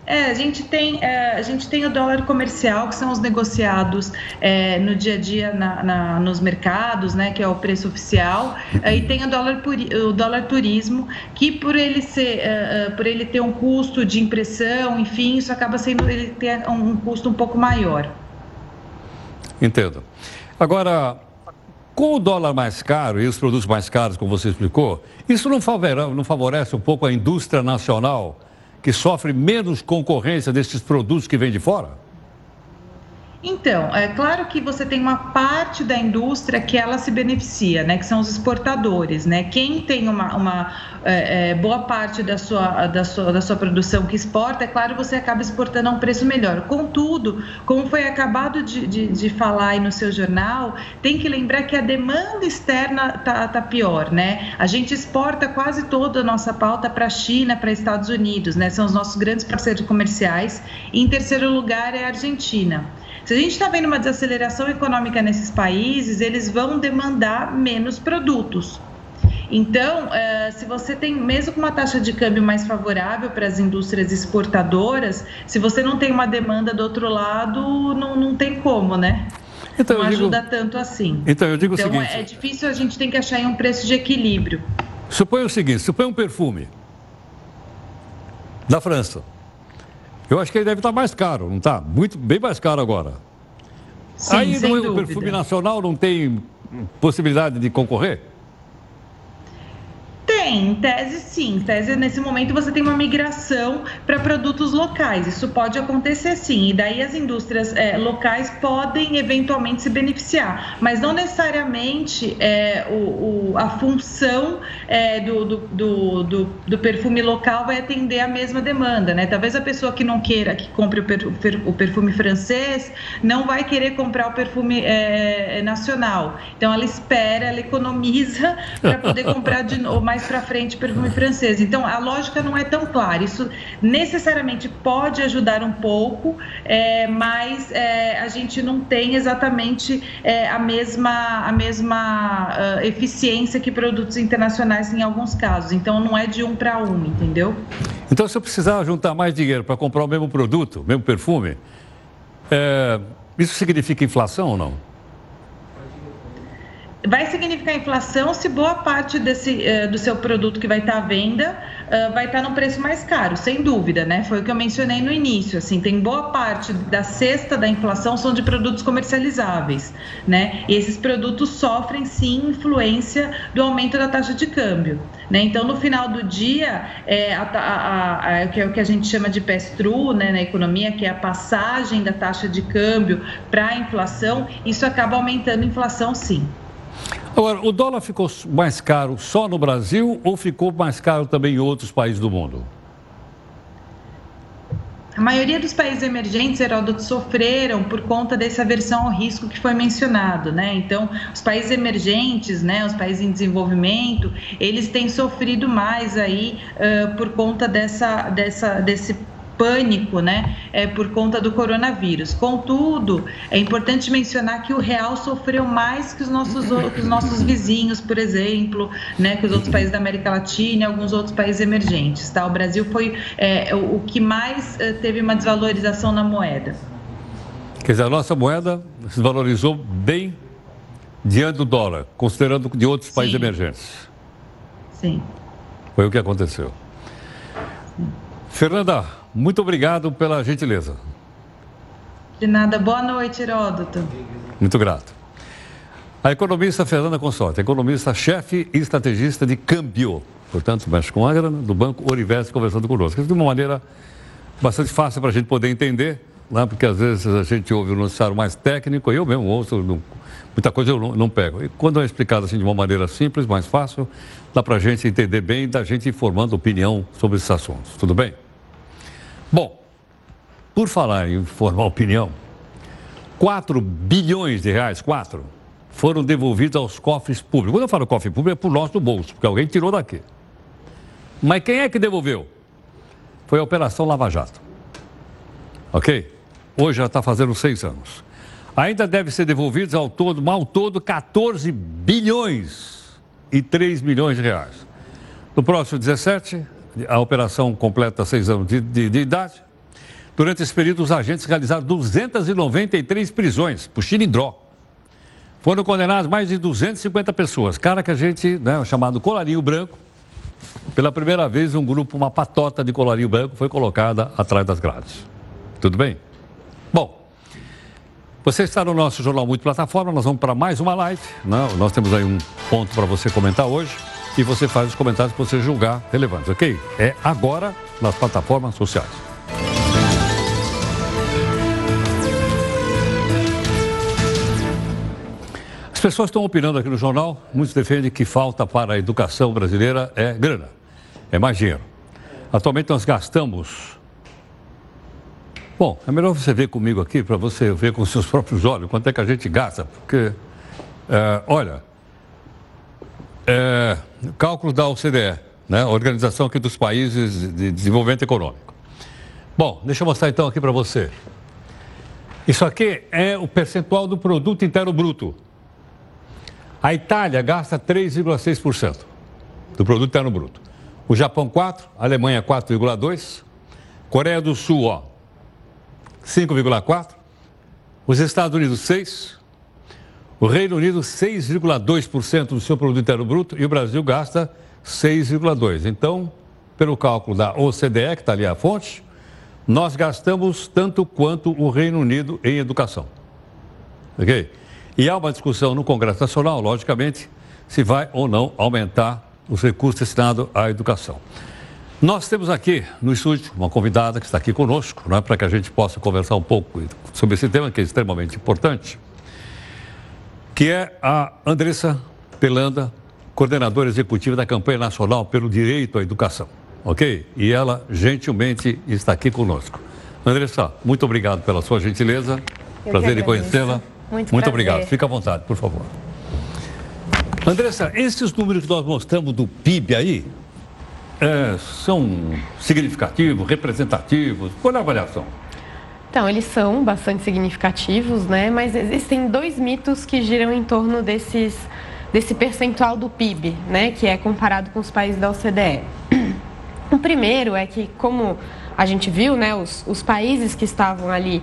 É, a gente tem, é, a gente tem o dólar comercial, que são os negociados é, no dia a dia na, na, nos mercados, né, que é o preço oficial, é, e tem o dólar, o dólar turismo, que por ele ser, é, é, por ele ter um custo de impressão, enfim, isso acaba sendo ele ter um custo um pouco maior. Entendo. Agora, com o dólar mais caro e os produtos mais caros, como você explicou, isso não favorece, não favorece um pouco a indústria nacional, que sofre menos concorrência desses produtos que vêm de fora? Então, é claro que você tem uma parte da indústria que ela se beneficia, né? Que são os exportadores, né? Quem tem uma, uma é, é, boa parte da sua, da, sua, da sua produção que exporta, é claro, você acaba exportando a um preço melhor. Contudo, como foi acabado de, de, de falar aí no seu jornal, tem que lembrar que a demanda externa tá, tá pior, né? A gente exporta quase toda a nossa pauta para a China, para Estados Unidos, né? São os nossos grandes parceiros comerciais. E em terceiro lugar é a Argentina. Se a gente está vendo uma desaceleração econômica nesses países, eles vão demandar menos produtos. Então, eh, se você tem, mesmo com uma taxa de câmbio mais favorável para as indústrias exportadoras, se você não tem uma demanda do outro lado, não, não tem como, né? Então, não ajuda digo... tanto assim. Então, eu digo então, o seguinte... é difícil, a gente tem que achar um preço de equilíbrio. Suponha o seguinte, suponha um perfume da França. Eu acho que ele deve estar mais caro, não está? Muito, bem mais caro agora. Sim, Aí no, dúvida. o perfume nacional não tem possibilidade de concorrer? Tem, em tese sim. Em tese, nesse momento, você tem uma migração para produtos locais. Isso pode acontecer sim. E daí as indústrias é, locais podem eventualmente se beneficiar. Mas não necessariamente é, o, o, a função é, do, do, do, do, perfume local vai atender a mesma demanda. Né? Talvez a pessoa que não queira, que compre o, per, o perfume francês, não vai querer comprar o perfume nacional. Então ela espera, ela economiza para poder comprar de novo mais para frente perfume francês. Então a lógica não é tão clara. Isso necessariamente pode ajudar um pouco, é, mas é, a gente não tem exatamente é, a mesma, a mesma uh, eficiência que produtos internacionais em alguns casos. Então não é de um para um, entendeu? Então se eu precisar juntar mais dinheiro para comprar o mesmo produto, mesmo perfume, é, isso significa inflação ou não? Vai significar inflação se boa parte desse, uh, do seu produto que vai estar à venda uh, vai estar no preço mais caro, sem dúvida, né? Foi o que eu mencionei no início. Assim, tem boa parte da cesta da inflação são de produtos comercializáveis, né? E esses produtos sofrem sim influência do aumento da taxa de câmbio. Né? Então, no final do dia, é, a, a, a, que é o que a gente chama de pass-through né, na economia, que é a passagem da taxa de câmbio para a inflação, isso acaba aumentando a inflação sim. Agora, o dólar ficou mais caro só no Brasil ou ficou mais caro também em outros países do mundo? A maioria dos países emergentes, Heródoto, sofreram por conta dessa aversão ao risco que foi mencionado, né? Então, os países emergentes, né, os países em desenvolvimento, eles têm sofrido mais aí uh, por conta dessa, dessa, desse pânico, né, é, por conta do coronavírus. Contudo, é importante mencionar que o real sofreu mais que os nossos, que os nossos vizinhos, por exemplo, né, que os outros países da América Latina e alguns outros países emergentes. Tá? O Brasil foi é, o que mais é, teve uma desvalorização na moeda. Quer dizer, a nossa moeda se valorizou bem diante do dólar, considerando de outros países Sim. emergentes. Sim. Foi o que aconteceu. Fernanda, muito obrigado pela gentileza. De nada. Boa noite, Heródoto. Muito grato. A economista Fernanda Consorte, economista-chefe e estrategista de câmbio. Portanto, mexe com a grana do Banco Oriveste conversando conosco. De uma maneira bastante fácil para a gente poder entender, né? porque às vezes a gente ouve o noticiário mais técnico, eu mesmo ouço, não, muita coisa eu não, não, pego. E quando é explicado assim de uma maneira simples, mais fácil, dá para a gente entender bem e da gente informando opinião sobre esses assuntos. Tudo bem? Bom, por falar em formar opinião, 4 bilhões de reais, 4, foram devolvidos aos cofres públicos. Quando eu falo cofre público, é por nosso bolso, porque alguém tirou daqui. Mas quem é que devolveu? Foi a Operação Lava Jato. Ok? Hoje já está fazendo seis anos. Ainda deve ser devolvidos ao todo, mal todo, 14 bilhões e 3 milhões de reais. No próximo 17, a operação completa seis anos de, de, de idade. Durante esse período, os agentes realizaram 293 prisões por xilindró. Foram condenadas mais de 250 pessoas. Cara que a gente, né, chamado colarinho branco, pela primeira vez um grupo, uma patota de colarinho branco foi colocada atrás das grades. Tudo bem? Bom, você está no nosso Jornal Multiplataforma, nós vamos para mais uma live. Né? Nós temos aí um ponto para você comentar hoje e você faz os comentários que você julgar relevantes, ok? É agora nas plataformas sociais. As pessoas estão opinando aqui no jornal, muitos defendem que falta para a educação brasileira é grana, é mais dinheiro. Atualmente nós gastamos. Bom, é melhor você ver comigo aqui para você ver com seus próprios olhos quanto é que a gente gasta, porque, é, olha, é, cálculo da OCDE, né? Organização aqui dos Países de Desenvolvimento Econômico. Bom, deixa eu mostrar então aqui para você. Isso aqui é o percentual do produto interno bruto. A Itália gasta 3,6% do produto interno bruto. O Japão 4, a Alemanha 4,2, Coreia do Sul, ó, 5,4, os Estados Unidos 6, o Reino Unido, 6,2% do seu produto interno bruto e o Brasil gasta 6,2%. Então, pelo cálculo da OCDE, que está ali a fonte, nós gastamos tanto quanto o Reino Unido em educação. Ok? E há uma discussão no Congresso Nacional, logicamente, se vai ou não aumentar os recursos destinados à educação. Nós temos aqui no estúdio uma convidada que está aqui conosco, né, para que a gente possa conversar um pouco sobre esse tema que é extremamente importante que é a Andressa Pelanda, coordenadora executiva da campanha nacional pelo direito à educação. Ok? E ela gentilmente está aqui conosco. Andressa, muito obrigado pela sua gentileza. Eu prazer em conhecê-la. Muito, muito obrigado. Fique à vontade, por favor. Andressa, esses números que nós mostramos do PIB aí é, são significativos, representativos? Qual é a avaliação? Então, eles são bastante significativos, né? Mas existem dois mitos que giram em torno desses, desse percentual do PIB, né? Que é comparado com os países da OCDE. O primeiro é que, como a gente viu, né? Os, os países que estavam ali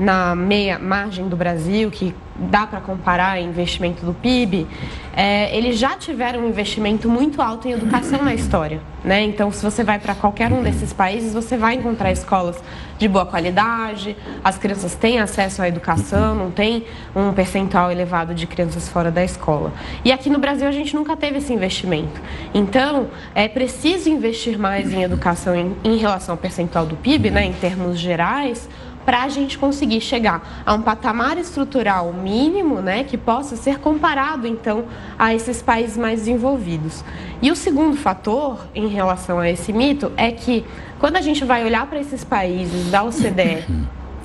na meia margem do Brasil, que dá para comparar investimento do PIB, é, eles já tiveram um investimento muito alto em educação na história. Né? Então, se você vai para qualquer um desses países, você vai encontrar escolas de boa qualidade, as crianças têm acesso à educação, não tem um percentual elevado de crianças fora da escola. E aqui no Brasil a gente nunca teve esse investimento. Então, é preciso investir mais em educação em, em relação ao percentual do PIB, né, em termos gerais, para a gente conseguir chegar a um patamar estrutural mínimo, né, que possa ser comparado então a esses países mais desenvolvidos. E o segundo fator em relação a esse mito é que Quando a gente vai olhar para esses países da OCDE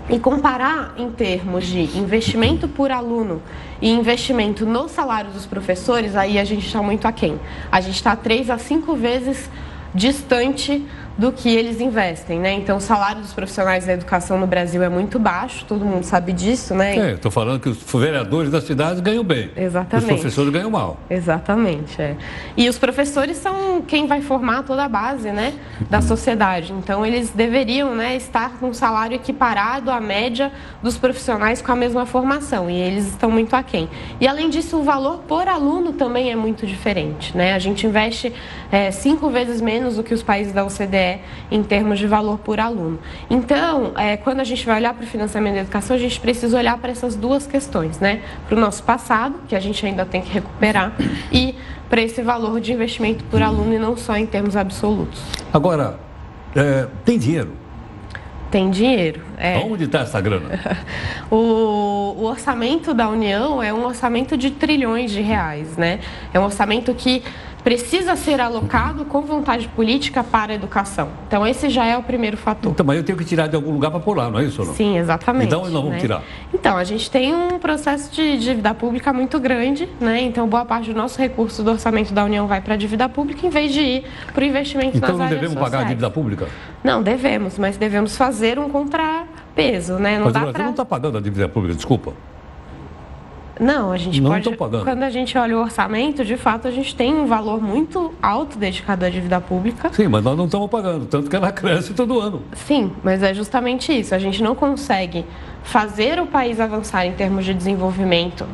e comparar em termos de investimento por aluno e investimento no salário dos professores, aí a gente está muito aquém. A gente está três a cinco vezes distante do que eles investem, né? Então, o salário dos profissionais da educação no Brasil é muito baixo, todo mundo sabe disso, né? É, estou falando que os vereadores das cidades ganham bem. Exatamente. Os professores ganham mal. Exatamente, é. E os professores são quem vai formar toda a base, né, da sociedade. Então, eles deveriam, né, estar com um salário equiparado à média dos profissionais com a mesma formação, e eles estão muito aquém. E, além disso, o valor por aluno também é muito diferente, né? A gente investe é, cinco vezes menos do que os países da OCDE é em termos de valor por aluno. Então, é, quando a gente vai olhar para o financiamento da educação, a gente precisa olhar para essas duas questões, né? Para o nosso passado, que a gente ainda tem que recuperar, e para esse valor de investimento por aluno e não só em termos absolutos. Agora, é, tem dinheiro? Tem dinheiro. É. Onde está essa grana? o, o orçamento da União é um orçamento de trilhões de reais, né? É um orçamento que precisa ser alocado com vontade política para a educação. Então, esse já é o primeiro fator. Então, mas eu tenho que tirar de algum lugar para lá, não é isso? Não? Sim, exatamente. Então, nós vamos né? tirar. Então, a gente tem um processo de dívida pública muito grande, né? Então, boa parte do nosso recurso do orçamento da União vai para a dívida pública em vez de ir para o investimento então, nas áreas Então, não devemos sociais. pagar a dívida pública? Não, devemos, mas devemos fazer um contrapeso, né? Não mas o Brasil pra... não está pagando a dívida pública, desculpa. Não, a gente não pode. pagando. Quando a gente olha o orçamento, de fato, a gente tem um valor muito alto dedicado à dívida pública. Sim, mas nós não estamos pagando, tanto que ela cresce todo ano. Sim, mas é justamente isso. A gente não consegue fazer o país avançar em termos de desenvolvimento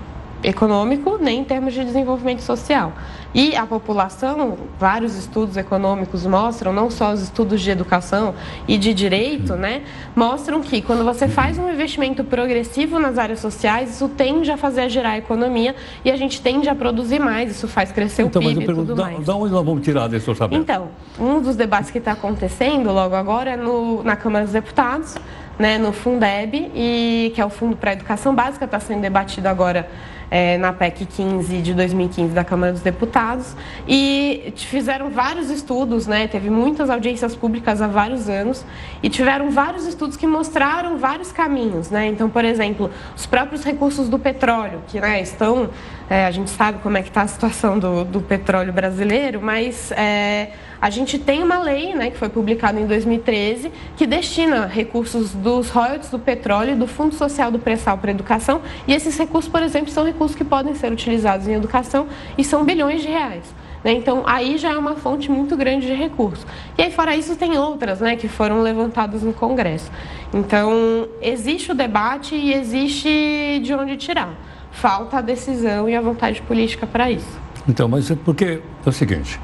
econômico nem em termos de desenvolvimento social. E a população, vários estudos econômicos mostram, não só os estudos de educação e de direito, né, mostram que quando você faz um investimento progressivo nas áreas sociais, isso tende a fazer gerar a economia e a gente tende a produzir mais, isso faz crescer então, o PIB mas eu pergunto, tudo mais. Da onde nós vamos tirar desse orçamento? Então, um dos debates que está acontecendo logo agora é no, na Câmara dos Deputados, né, no Fundeb, e, que é o Fundo para a Educação Básica, está sendo debatido agora é, na PEC 15 de 2015 da Câmara dos Deputados e fizeram vários estudos, né? Teve muitas audiências públicas há vários anos e tiveram vários estudos que mostraram vários caminhos, né? Então, por exemplo, os próprios recursos do petróleo, que né, estão, é, a gente sabe como é que está a situação do, do petróleo brasileiro, mas é, a gente tem uma lei, né, que foi publicada em 2013, que destina recursos dos royalties do petróleo do Fundo Social do Pré-Sal para a educação. E esses recursos, por exemplo, são recursos que podem ser utilizados em educação e são bilhões de reais. Né? Então, aí já é uma fonte muito grande de recursos. E aí, fora isso, tem outras né, que foram levantadas no Congresso. Então, existe o debate e existe de onde tirar. Falta a decisão e a vontade política para isso. Então, mas é porque é o seguinte: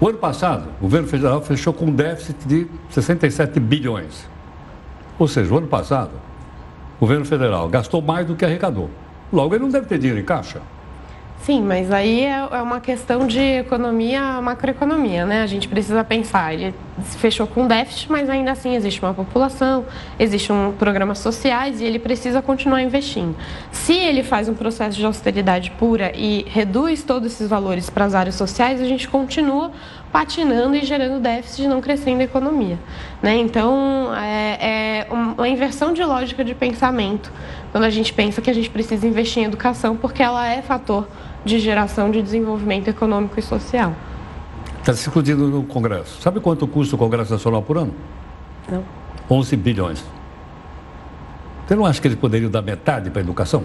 o ano passado, o governo federal fechou com um déficit de 67 bilhões. Ou seja, o ano passado, o governo federal gastou mais do que arrecadou. Logo, ele não deve ter dinheiro em caixa. Sim, mas aí é, é uma questão de economia, macroeconomia, né? A gente precisa pensar, ele fechou com déficit, mas ainda assim existe uma população, existe um programas sociais e ele precisa continuar investindo. Se ele faz um processo de austeridade pura e reduz todos esses valores para as áreas sociais, a gente continua patinando e gerando déficit e não crescendo a economia. Né? Então, é, é uma inversão de lógica de pensamento quando a gente pensa que a gente precisa investir em educação, porque ela é fator de geração de desenvolvimento econômico e social. Está se discutindo no Congresso. Sabe quanto custa o Congresso Nacional por ano? Não. 11 bilhões. Você não acha que eles poderiam dar metade para a educação?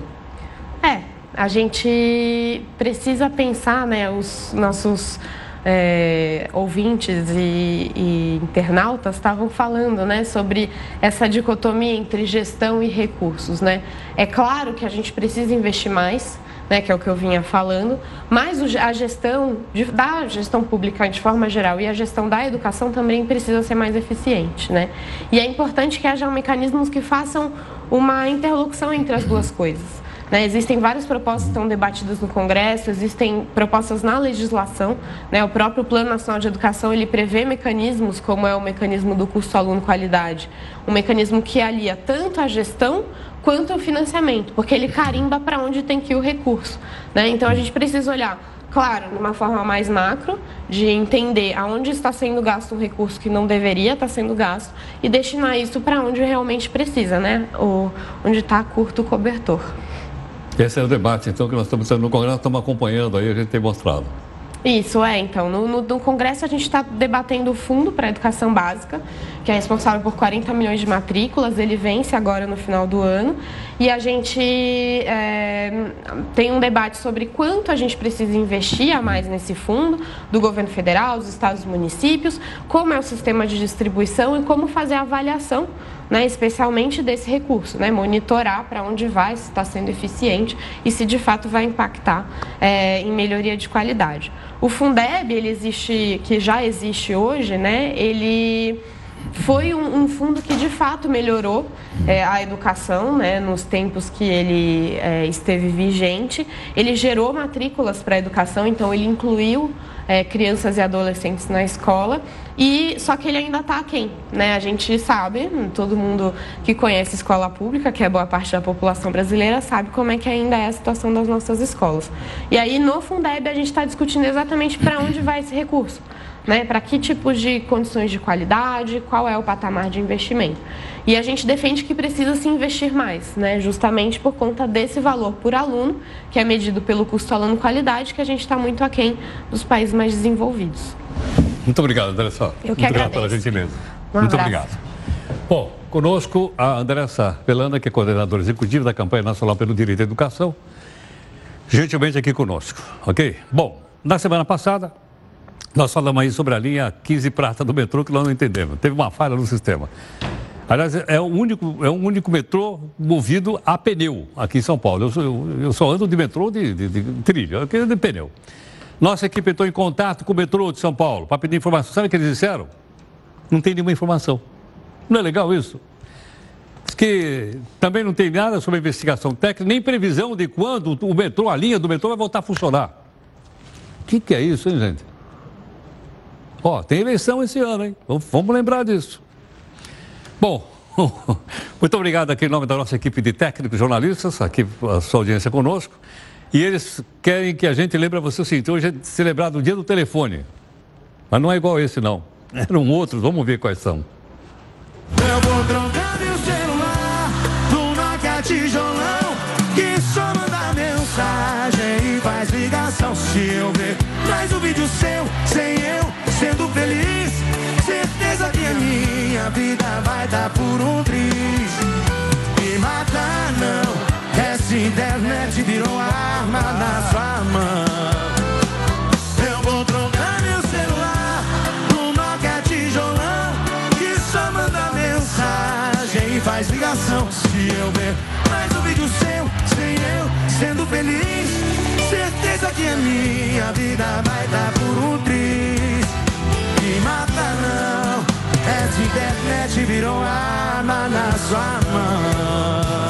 É, a gente precisa pensar, né, os nossos é, ouvintes e, e internautas estavam falando né, sobre essa dicotomia entre gestão e recursos. Né? É claro que a gente precisa investir mais, né, que é o que eu vinha falando, mas a gestão de, da gestão pública de forma geral e a gestão da educação também precisa ser mais eficiente. Né? E é importante que haja mecanismos que façam uma interlocução entre as duas coisas. Né? Existem várias propostas que estão debatidas no Congresso, existem propostas na legislação. Né? O próprio Plano Nacional de Educação ele prevê mecanismos, como é o mecanismo do custo aluno-qualidade, um mecanismo que alia tanto a gestão quanto o financiamento, porque ele carimba para onde tem que ir o recurso. Né? Então a gente precisa olhar claro, de uma forma mais macro, de entender aonde está sendo gasto um recurso que não deveria estar sendo gasto e destinar isso para onde realmente precisa, né? O, onde está curto o cobertor. Esse é o debate, então, que nós estamos no Congresso, estamos acompanhando aí, a gente tem mostrado. Isso, é. Então, no, no, no Congresso a gente está debatendo o Fundo para a Educação Básica, que é responsável por 40 milhões de matrículas, ele vence agora no final do ano. E a gente é, tem um debate sobre quanto a gente precisa investir a mais nesse fundo, do governo federal, dos estados e municípios, como é o sistema de distribuição e como fazer a avaliação né, especialmente desse recurso, né, monitorar para onde vai, se está sendo eficiente e se de fato vai impactar é, em melhoria de qualidade. O Fundeb, ele existe, que já existe hoje, né, ele foi um, um, fundo que de fato melhorou é, a educação né, nos tempos que ele é, esteve vigente. Ele gerou matrículas para a educação, então ele incluiu é, crianças e adolescentes na escola. E só que ele ainda está aquém, né? A gente sabe, todo mundo que conhece escola pública, que é boa parte da população brasileira, sabe como é que ainda é a situação das nossas escolas. E aí no Fundeb a gente está discutindo exatamente para onde vai esse recurso né? Para que tipos de condições de qualidade, qual é o patamar de investimento. E a gente defende que precisa se investir mais, né? Justamente por conta desse valor por aluno, que é medido pelo custo aluno qualidade, que a gente está muito aquém dos países mais desenvolvidos. Muito obrigado, Andressa. Eu que muito obrigado pela gentileza. Um muito obrigado. Bom, conosco a Andressa Pelanda, que é coordenadora executiva da campanha nacional pelo direito à educação, gentilmente aqui conosco, ok? Bom, na semana passada, nós falamos aí sobre a linha 15 prata do metrô que nós não entendemos. Teve uma falha no sistema. Aliás, é o único, é o único metrô movido a pneu aqui em São Paulo. Eu, eu, eu só ando de metrô de, de, de trilha, aqui é de pneu. Nossa equipe entrou em contato com o metrô de São Paulo para pedir informação. Sabe o que eles disseram? Não tem nenhuma informação. Não é legal isso? Diz que também não tem nada sobre investigação técnica, nem previsão de quando o metrô, a linha do metrô vai voltar a funcionar. O que, que é isso, hein, gente? Ó, tem eleição esse ano, hein? Vamos, vamos lembrar disso. Bom, muito obrigado aqui em nome da nossa equipe de técnicos, jornalistas, aqui a sua audiência conosco. E eles querem que a gente lembre a você o seguinte: hoje é celebrado o dia do telefone. Mas não é igual esse, não. Eram outros, vamos ver quais são. Eu vou trocar meu celular do Nokia tijolão que só manda mensagem e faz ligação. Se eu ver mais um vídeo seu, sem feliz, certeza que a minha vida vai dar por um triz. Me matar não, essa internet virou arma na sua mão. Eu vou trocar meu celular do Nokia tijolão que só manda mensagem e faz ligação. Se eu ver mais um vídeo seu, sem eu, sendo feliz, certeza que a minha vida vai dar por um triz. Essa internet virou arma na sua mão.